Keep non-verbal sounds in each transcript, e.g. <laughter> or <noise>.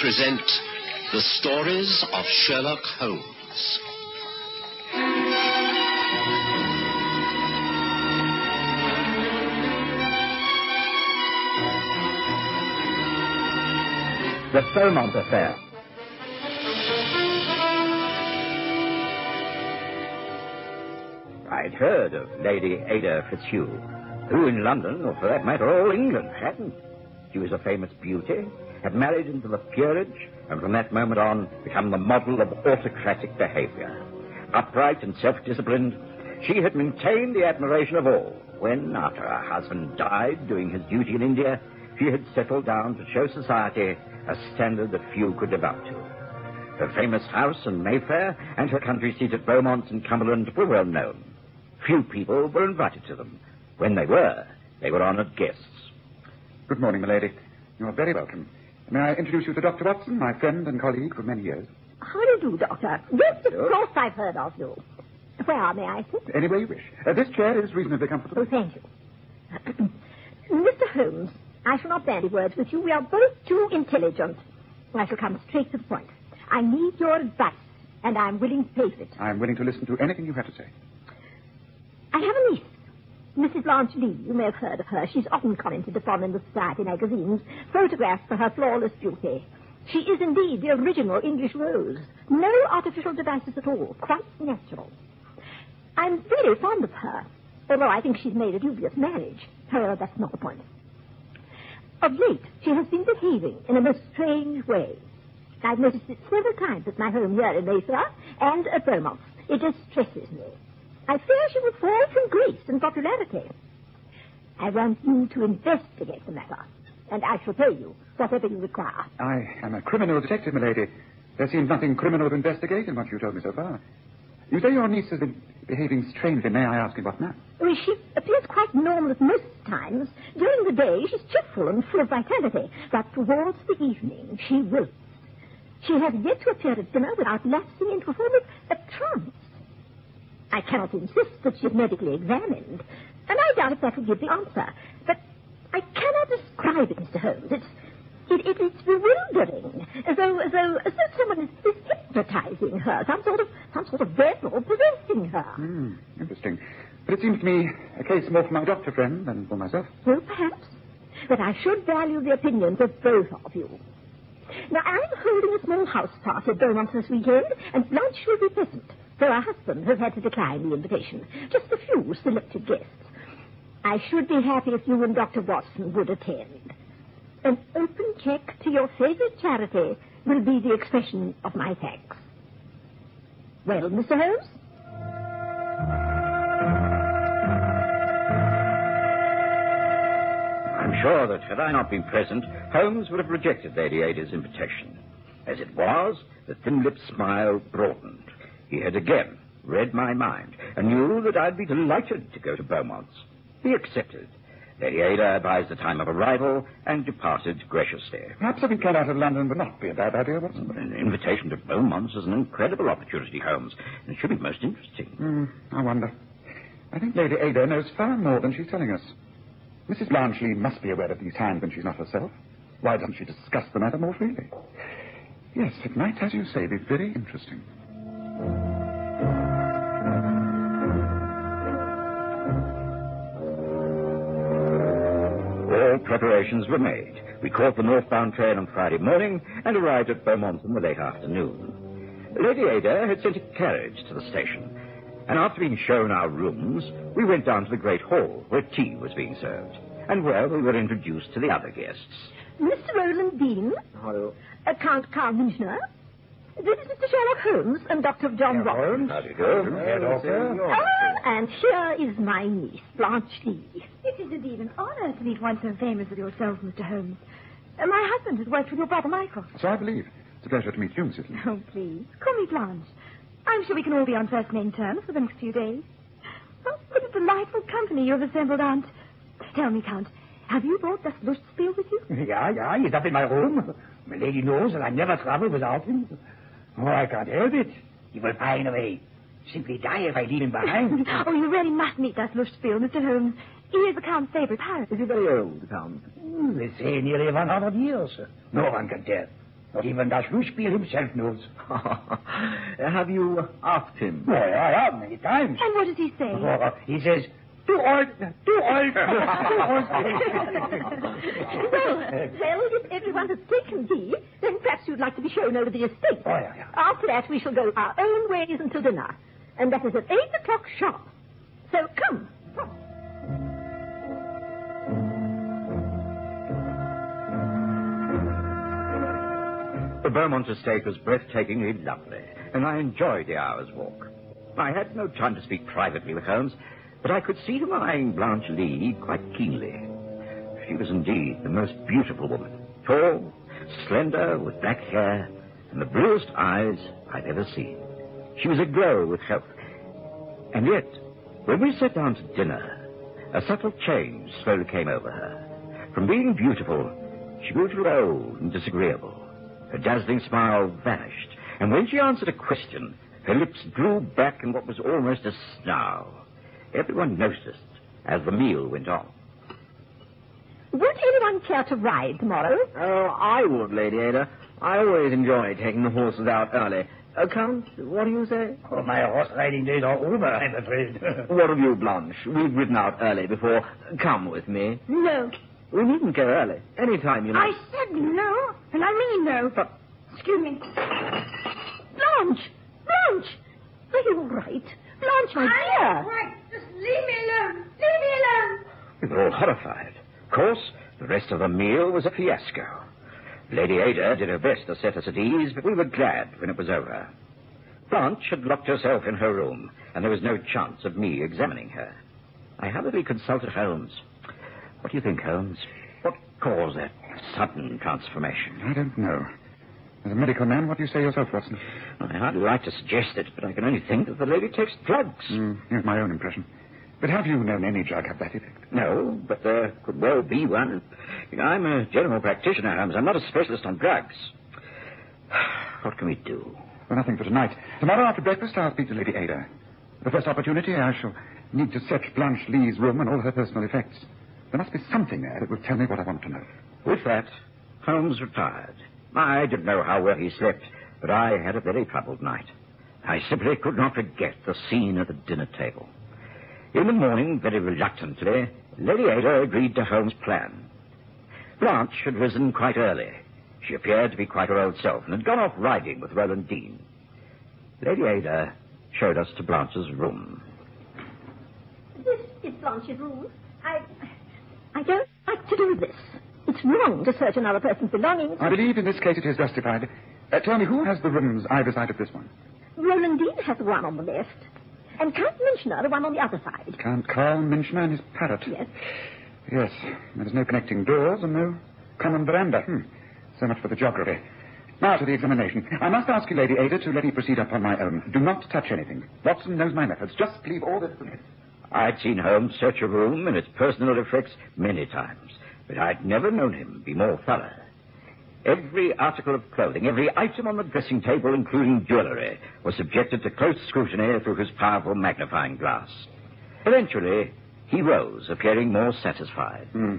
Present the stories of Sherlock Holmes. The Beaumont affair. I'd heard of Lady Ada Fitzhugh, who in London, or for that matter, all England, hadn't. She was a famous beauty, had married into the peerage, and from that moment on become the model of autocratic behavior. Upright and self-disciplined, she had maintained the admiration of all when, after her husband died doing his duty in India, she had settled down to show society a standard that few could up to. Her famous house in Mayfair and her country seat at Beaumont in Cumberland were well known. Few people were invited to them. When they were, they were honoured guests. Good morning, milady. You are very welcome. May I introduce you to Dr. Watson, my friend and colleague for many years? How do you do, Doctor? Yes, of course I've heard of you. Where may I sit? Anywhere you wish. Uh, this chair is reasonably comfortable. Oh, thank you. <clears throat> Mr. Holmes, I shall not bandy words with you. We are both too intelligent. I shall come straight to the point. I need your advice, and I'm willing to pay for it. I'm willing to listen to anything you have to say. I have a niece, Mrs. Blanche Lee. You may have heard of her. She's often commented upon in the society magazines, photographed for her flawless beauty. She is indeed the original English rose. No artificial devices at all. Quite natural. I'm very fond of her, although I think she's made a dubious marriage. However, that's not the point. Of late, she has been behaving in a most strange way. I've noticed it several times at my home here in Mayfair and at Beaumont. It distresses me. I fear she will fall from grace and popularity. I want you to investigate the matter, and I shall pay you whatever you require. I am a criminal detective, milady. There seems nothing criminal to investigate in what you told me so far. You say your niece has been behaving strangely. May I ask in what manner? Well, she appears quite normal at most times. During the day, she's cheerful and full of vitality, but towards the evening, she wilts. She has yet to appear at dinner without lapsing into a form of a trance. I cannot insist that she she's medically examined, and I doubt if that will give the answer. But I cannot describe it, Mr. Holmes. It's it, it, it's bewildering, as though, as though, as though someone is, is hypnotizing her, some sort of, some sort of devil possessing her. Hmm, interesting. But it seems to me a case more for my doctor friend than for myself. Well, perhaps. But I should value the opinions of both of you. Now, I'm holding a small house party at Beaumont this weekend, and Blanche will be present, though her husband has had to decline the invitation. Just a few selected guests. I should be happy if you and Dr. Watson would attend. An open check to your favorite charity will be the expression of my thanks. Well, Mr. Holmes? I'm sure that had I not been present, Holmes would have rejected Lady Ada's invitation. As it was, the thin-lipped smile broadened. He had again read my mind and knew that I'd be delighted to go to Beaumont's. He accepted. Lady Ada advised the time of arrival and departed graciously. Perhaps a weekend out of London would not be a bad idea, Watson. An invitation to Beaumont's is an incredible opportunity, Holmes, and it should be most interesting. Hmm, I wonder. I think Lady Ada knows far more than she's telling us. Mrs. Blanche Lee must be aware of these times when she's not herself. Why doesn't she discuss the matter more freely? Yes, it might, as you say, be very interesting. All preparations were made. We caught the northbound train on Friday morning and arrived at Beaumont in the late afternoon. Lady Ada had sent a carriage to the station. And after being shown our rooms, we went down to the great hall where tea was being served, and where we were introduced to the other guests. Mr. Roland Dean. Hello. Uh, Count Carl Minchner. This is Mr. Sherlock Holmes and Dr. John Holmes. How do you do? Ah, and here is my niece, Blanche Lee. It is indeed an honor to meet one so famous as yourself, Mr. Holmes. Uh, my husband has worked with your brother Michael. So I believe. It's a pleasure to meet you, Mrs. Lee. Oh, please. Call me Blanche. I'm sure we can all be on first name terms for the next few days. Oh, what a delightful company you have assembled, Aunt. Tell me, Count, have you brought das Lustspiel with you? <laughs> Yeah, yeah, he's up in my room. My lady knows that I never travel without him. Oh, I can't help it. He will pine away. Simply die if I leave him behind. <laughs> oh, you really must meet das Lustspiel, Mr. Holmes. He is the Count's favorite parrot. Is he very old, Count? Hmm, They say nearly 100 years. No one can tell. Not even das Lustspiel himself knows. <laughs> Have you asked him? Well, I have many times. And what does he say? Oh, he says, too old, too old, too old. well, well, if everyone has taken tea, then perhaps you'd like to be shown over the estate. Oh, yeah, yeah. After that, we shall go our own ways until dinner. And that is at eight o'clock sharp. So come. The Beaumont estate was breathtakingly lovely, and I enjoyed the hour's walk. I had no time to speak privately with Holmes, but I could see him eyeing Blanche Lee quite keenly. She was indeed the most beautiful woman, tall, slender, with black hair, and the bluest eyes I'd ever seen. She was aglow with health. And yet, when we sat down to dinner, a subtle change slowly came over her. From being beautiful, she grew to old and disagreeable. Her dazzling smile vanished, and when she answered a question, her lips drew back in what was almost a snarl. Everyone noticed as the meal went on. Would anyone care to ride tomorrow? Oh, I would, Lady Ada. I always enjoy taking the horses out early. Uh, Count, what do you say? Oh, my horse riding days are over, I'm afraid. <laughs> What of you, Blanche? We've ridden out early before. Come with me. No. We needn't go early. Any time, you like. I said no, and I mean no. But... Excuse me. Blanche! Blanche! Are you all right? Blanche, my dear! Right, just leave me alone. Leave me alone. We were all horrified. Of course, the rest of the meal was a fiasco. Lady Ada did her best to set us at ease, but we were glad when it was over. Blanche had locked herself in her room, and there was no chance of me examining her. I hurriedly consulted Holmes. What do you think, Holmes? What caused that sudden transformation? I don't know. As a medical man, what do you say yourself, Watson? I hardly like to suggest it, but I can only think that the lady takes drugs. Mm, here's my own impression. But have you known any drug have that effect? No, but there could well be one. I'm a general practitioner, Holmes. I'm not a specialist on drugs. <sighs> What can we do? Well, nothing for tonight. Tomorrow after breakfast, I'll speak to Lady Ada. The first opportunity, I shall need to search Blanche Lee's room and all her personal effects. There must be something there that will tell me what I want to know. With that, Holmes retired. I didn't know how well he slept, but I had a very troubled night. I simply could not forget the scene at the dinner table. In the morning, very reluctantly, Lady Ada agreed to Holmes' plan. Blanche had risen quite early. She appeared to be quite her old self and had gone off riding with Roland Dean. Lady Ada showed us to Blanche's room. This is Blanche's room. I. I don't like to do this. It's wrong to search another person's belongings. I believe in this case it is justified. Uh, tell me, who has the rooms either side of this one? Roland Dean has the one on the left, and Count Minchner the one on the other side. Count Carl Minchner and his parrot. Yes. Yes. There's no connecting doors and no common veranda. Hmm. So much for the geography. Now to the examination. I must ask you, Lady Ada, to let me proceed upon my own. Do not touch anything. Watson knows my methods. Just leave all this to me. I'd seen Holmes search a room and its personal effects many times, but I'd never known him be more thorough. Every article of clothing, every item on the dressing table, including jewelry, was subjected to close scrutiny through his powerful magnifying glass. Eventually, he rose, appearing more satisfied. Hmm.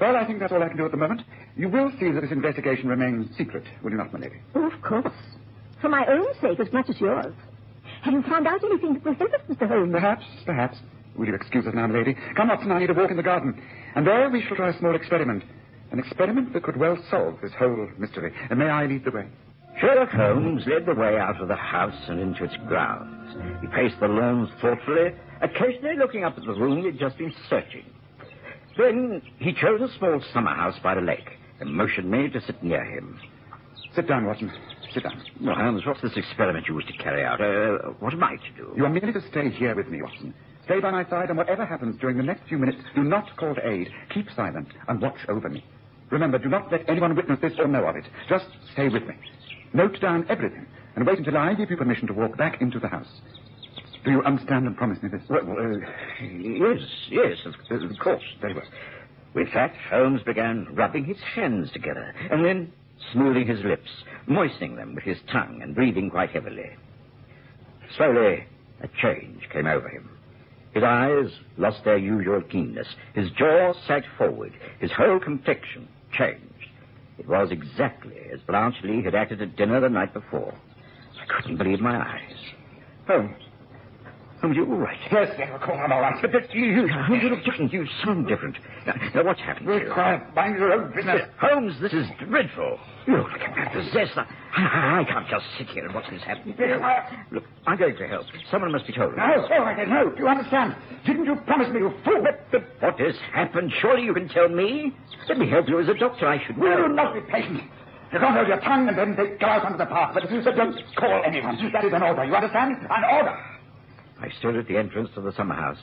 Well, I think that's all I can do at the moment. You will see that this investigation remains secret, will you not, my lady? Oh, of course. For my own sake as much as yours. Have you found out anything that will help us, Mr. Holmes? Perhaps, perhaps. Will you excuse us now, my lady? Come, Watson, I need a walk in the garden. And there we shall try a small experiment. An experiment that could well solve this whole mystery. And may I lead the way? Sherlock Holmes led the way out of the house and into its grounds. He paced the lawns thoughtfully, occasionally looking up at the room he'd just been searching. Then he chose a small summer house by the lake and motioned me to sit near him. Sit down, Watson. Sit down. Well, Holmes, what's this experiment you wish to carry out? Uh, what am I to do? You are merely to stay here with me, Watson. Stay by my side, and whatever happens during the next few minutes, do not call to aid. Keep silent and watch over me. Remember, do not let anyone witness this or know of it. Just stay with me. Note down everything, and wait until I give you permission to walk back into the house. Do you understand and promise me this? Well, uh, yes, yes, of, of course. Very well. With that, Holmes began rubbing his hands together, and then smoothing his lips, moistening them with his tongue, and breathing quite heavily. Slowly, a change came over him. His eyes lost their usual keenness. His jaw sagged forward. His whole complexion changed. It was exactly as Blanche Lee had acted at dinner the night before. I couldn't believe my eyes. Holmes. Oh, Holmes, you all right? Yes, of I'm all right. But it's You, you look different. You sound different. Now, now what's happened you? quiet. Mind your own business. Holmes, this is dreadful. You look like a man possessed. I, I, I can't just sit here and watch this happen. Look, I'm going to help. Someone must be told. No, all right, no. Do you understand? Didn't you promise me, you fool? But, but what has happened? Surely you can tell me. Let me help you as a doctor. I should Will know. you not be patient? You can't hold your tongue and then they go out onto the path, but, but don't call anyone. That is an order, you understand? An order. I stood at the entrance to the summer house,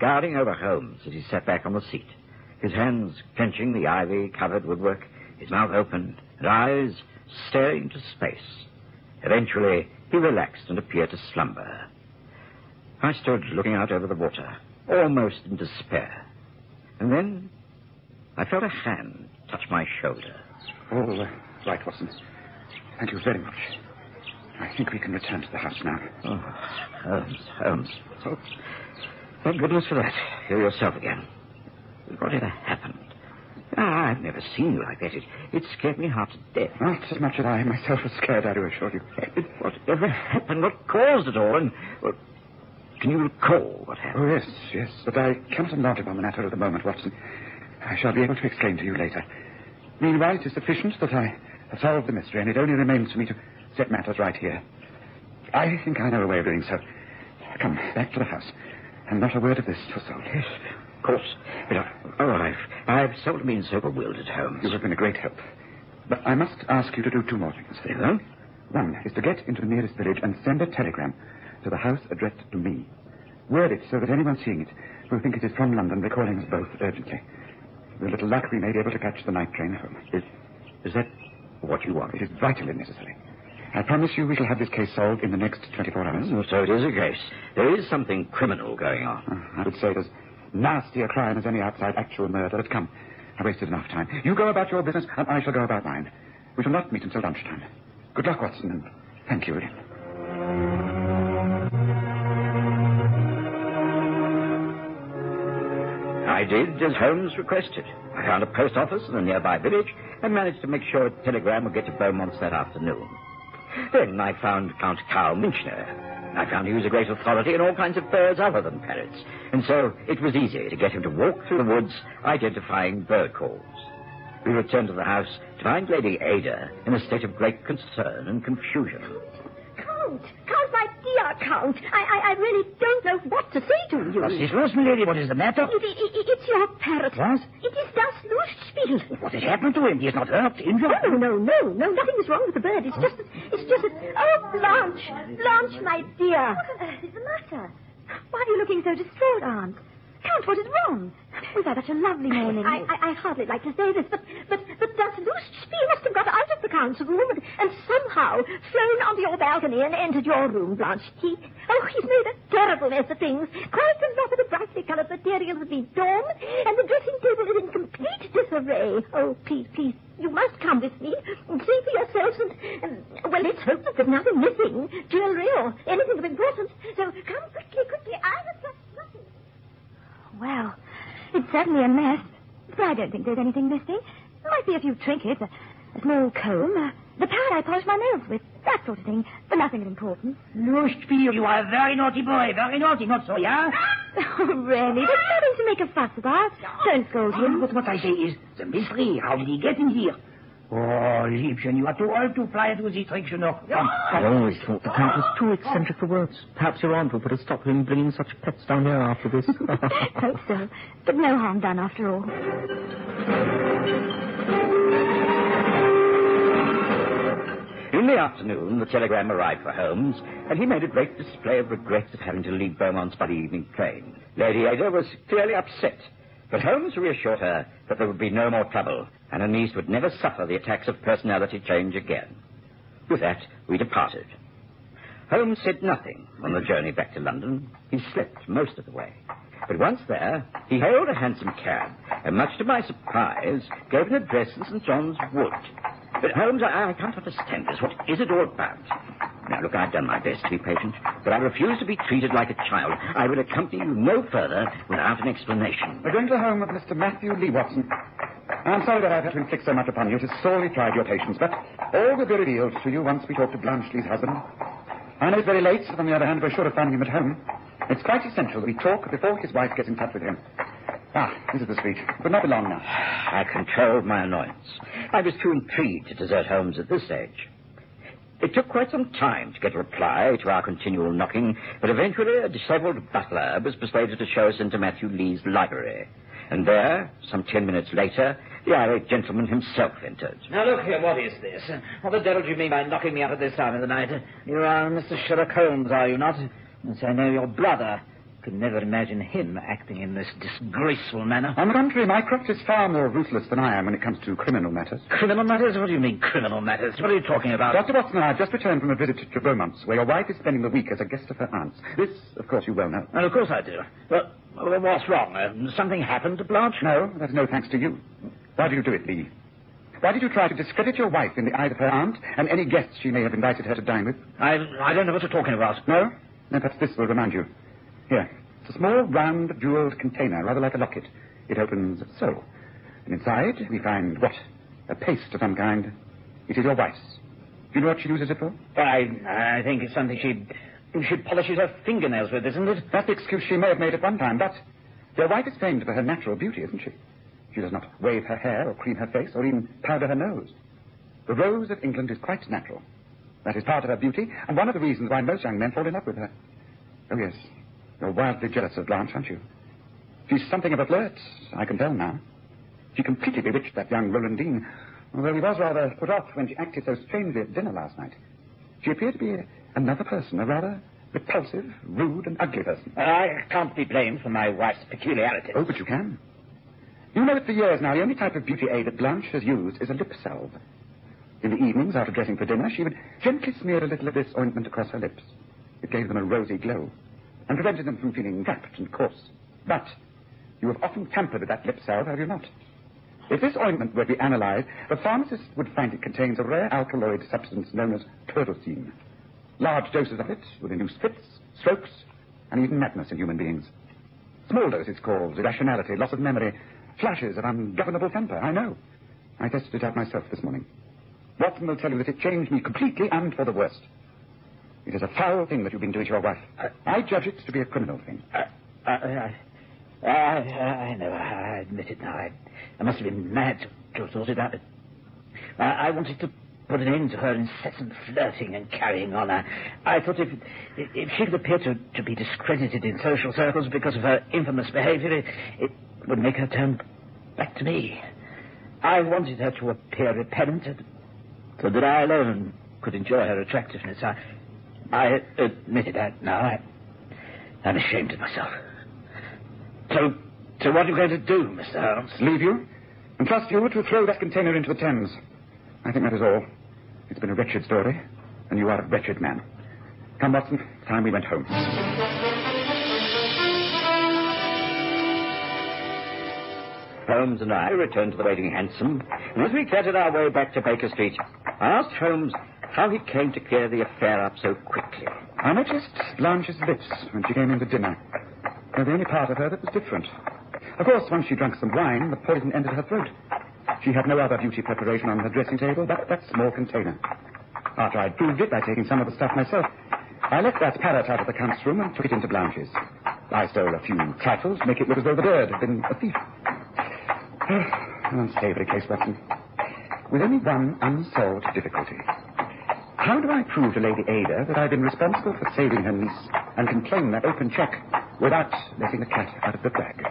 guarding over Holmes as he sat back on the seat, his hands clenching the ivy-covered woodwork, his mouth open, and eyes staring into space. Eventually, he relaxed and appeared to slumber. I stood looking out over the water, almost in despair. And then I felt a hand touch my shoulder. All uh, right, Watson. Thank you very much. I think we can return to the house now. Oh, Holmes, Holmes. Oh, thank goodness for that. You're yourself again. Whatever happened? Ah, I've never seen you like that. It, it scared me half to death. Not as much as I myself was scared, I do assure you. Whatever happened? What caused it all? And well, can you recall what happened? Oh, yes, yes. But I cannot enlarge upon the matter at the moment, Watson. I shall be able to explain to you later. Meanwhile, it is sufficient that I have solved the mystery, and it only remains for me to set matters right here. I think I know a way of doing so. Come, back to the house. And not a word of this to soul. Yes, of course. But, uh, oh, I've, I've seldom been so bewildered, Holmes. You have been a great help. But I must ask you to do two more things. Well. One is to get into the nearest village and send a telegram to the house addressed to me. Word it so that anyone seeing it will think it is from London recalling us both urgently. With a little luck, we may be able to catch the night train home. Is, is that what you want? It is vitally necessary. I promise you we shall have this case solved in the next 24 hours. Oh, so it is a case. There is something criminal going on. Uh, I would say it as nasty a crime as any outside actual murder. But come, I've wasted enough time. You go about your business, and I shall go about mine. We shall not meet until lunchtime. Good luck, Watson, and thank you again. I did as Holmes requested. I found a post office in a nearby village and managed to make sure a telegram would get to Beaumont's that afternoon. Then I found Count Karl Minchner. I found he was a great authority in all kinds of birds other than parrots, and so it was easy to get him to walk through the woods identifying bird calls. We returned to the house to find Lady Ada in a state of great concern and confusion. Count, Count, my Count, I, I, I really don't know what to say to you. What's this, Rosemary? What is the matter? It, it, it, it's your parrot. What? It is Das Lustspiel. What has happened to him? He is not hurt, injured. Oh, no, no, no, no, nothing is wrong with the bird. It's just, it's just, oh, Blanche, Blanche, my dear. What on earth is the matter? Why are you looking so distraught, Aunt? Count, what is wrong? We've had such a lovely morning. I, I, I hardly like to say this, but, but, but Das Lustspiel must have got out of the Count's room and, and somehow flown onto your balcony and entered your room, Blanche. He, oh, he's made a terrible mess of things. Quite a lot of the brightly colored materials have been torn, and the dressing table is in complete disarray. Oh, please, please, you must come with me and see for yourselves and, and well, let's hope that there's nothing missing, jewelry or anything of importance. So come quickly, quickly. I nothing. Well, it's certainly a mess. But I don't think there's anything missing. Might be a few trinkets, a, a small comb, uh, the pad I polish my nails with, that sort of thing, but nothing of importance. Lustspiel, you are a very naughty boy. Very naughty, not so, yeah? <laughs> Oh, really? There's nothing to make a fuss about. Don't scold him. But what I say is, the mystery, how did he get in here? Oh, Liebchen, you are too old to fly into these tricks, you know. Come, I always thought the Count was too eccentric for words. Perhaps your aunt will put a stop to him bringing such pets down here after this. <laughs> <laughs> Hope so. But no harm done after all. In the afternoon, the telegram arrived for Holmes, and he made a great display of regret at having to leave Beaumont's by the evening train. Lady Ada was clearly upset, but Holmes reassured her that there would be no more trouble, and niece would never suffer the attacks of personality change again. With that, we departed. Holmes said nothing on the journey back to London. He slept most of the way. But once there, he hailed a hansom cab, and much to my surprise, gave an address in St. John's Wood. But Holmes, I, I can't understand this. What is it all about? Now, look, I've done my best to be patient, but I refuse to be treated like a child. I will accompany you no further without an explanation. We're going to the home of Mr. Matthew Lee Watson. I'm sorry that I've had to inflict so much upon you. It has sorely tried your patience, but all will be revealed to you once we talk to Blanche Lee's husband. I know it's very late, but on the other hand, we're sure of finding him at home. It's quite essential that we talk before his wife gets in touch with him. Ah, this is the street. Would not long now. <sighs> I controlled my annoyance. I was too intrigued to desert Holmes at this stage. It took quite some time to get a reply to our continual knocking, but eventually a disheveled butler was persuaded to show us into Matthew Lee's library. And there, some ten minutes later, the irate gentleman himself entered. Now, look here, what is this? What the devil do you mean by knocking me up at this time of the night? You are Mr. Sherlock Holmes, are you not? Yes, I know your brother. Could never imagine him acting in this disgraceful manner. On the contrary, Mycroft is far more ruthless than I am when it comes to criminal matters. Criminal matters? What do you mean, criminal matters? What are you talking about? Dr. Watson and I have just returned from a visit to Beaumont's, where your wife is spending the week as a guest of her aunt's. This, of course, you well know. Well, of course I do. Well, well what's wrong? Uh, something happened to Blanche? No, that's no thanks to you. Why did you do it, Lee? Why did you try to discredit your wife in the eyes of her aunt and any guests she may have invited her to dine with? I, I don't know what you're talking about. No? Then perhaps this will remind you. Here, it's a small, round, jeweled container, rather like a locket. It opens so. And inside, we find what? A paste of some kind. It is your wife's. Do you know what she uses it for? I, I think it's something she she polishes her fingernails with, isn't it? That's the excuse she may have made at one time, but your wife is famed for her natural beauty, isn't she? She does not wave her hair or cream her face or even powder her nose. The rose of England is quite natural. That is part of her beauty, and one of the reasons why most young men fall in love with her. Oh, yes. You're wildly jealous of Blanche, aren't you? She's something of a flirt, I can tell now. She completely bewitched that young Roland Dean, although he was rather put off when she acted so strangely at dinner last night. She appeared to be another person, a rather repulsive, rude, and ugly person. I can't be blamed for my wife's peculiarities. Oh, but you can. You know it for years now, the only type of beauty aid that Blanche has used is a lip salve. In the evenings, after dressing for dinner, she would gently smear a little of this ointment across her lips. It gave them a rosy glow and prevented them from feeling trapped and coarse. But you have often tampered with that lip salve, have you not? If this ointment were to be analyzed, the pharmacist would find it contains a rare alkaloid substance known as turdocine. Large doses of it will induce fits, strokes, and even madness in human beings. Small doses cause irrationality, loss of memory, flashes of ungovernable temper. I know. I tested it out myself this morning. Watson will tell you that it changed me completely and for the worst. It is a foul thing that you've been doing to your wife. I judge it to be a criminal thing. I, I, I, I know. I admit it now. I, I must have been mad to, to have thought it out. I, I wanted to put an end to her incessant flirting and carrying on. I, I thought if, if she could appear to, to be discredited in social circles because of her infamous behavior, it, it would make her turn back to me. I wanted her to appear repentant, so that I alone could enjoy her attractiveness. I, I admitted that now. I, I'm ashamed of myself. So, so what are you going to do, Mr. Holmes? Leave you and trust you to throw that container into the Thames. I think that is all. It's been a wretched story, and you are a wretched man. Come, Watson, time we went home. Holmes and I returned to the waiting hansom, and as we clattered our way back to Baker Street, I asked Holmes how he came to clear the affair up so quickly. I noticed Blanche's lips when she came in to dinner. They're the only part of her that was different. Of course, once she drank some wine, the poison entered her throat. She had no other beauty preparation on her dressing table but that small container. After I'd proved it by taking some of the stuff myself, I left that parrot out of the count's room and took it into Blanche's. I stole a few trifles to make it look as though the bird had been a thief. An unsavory case, Watson. with only one unsolved difficulty. How do I prove to Lady Ada that I've been responsible for saving her niece and can claim that open check without letting the cat out of the bag?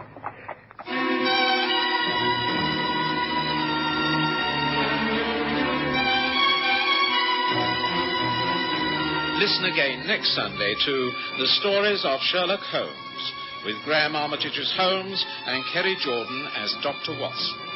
Listen again next Sunday to The Stories of Sherlock Holmes with Graham Armitage's Holmes and Kerry Jordan as Dr. Watson.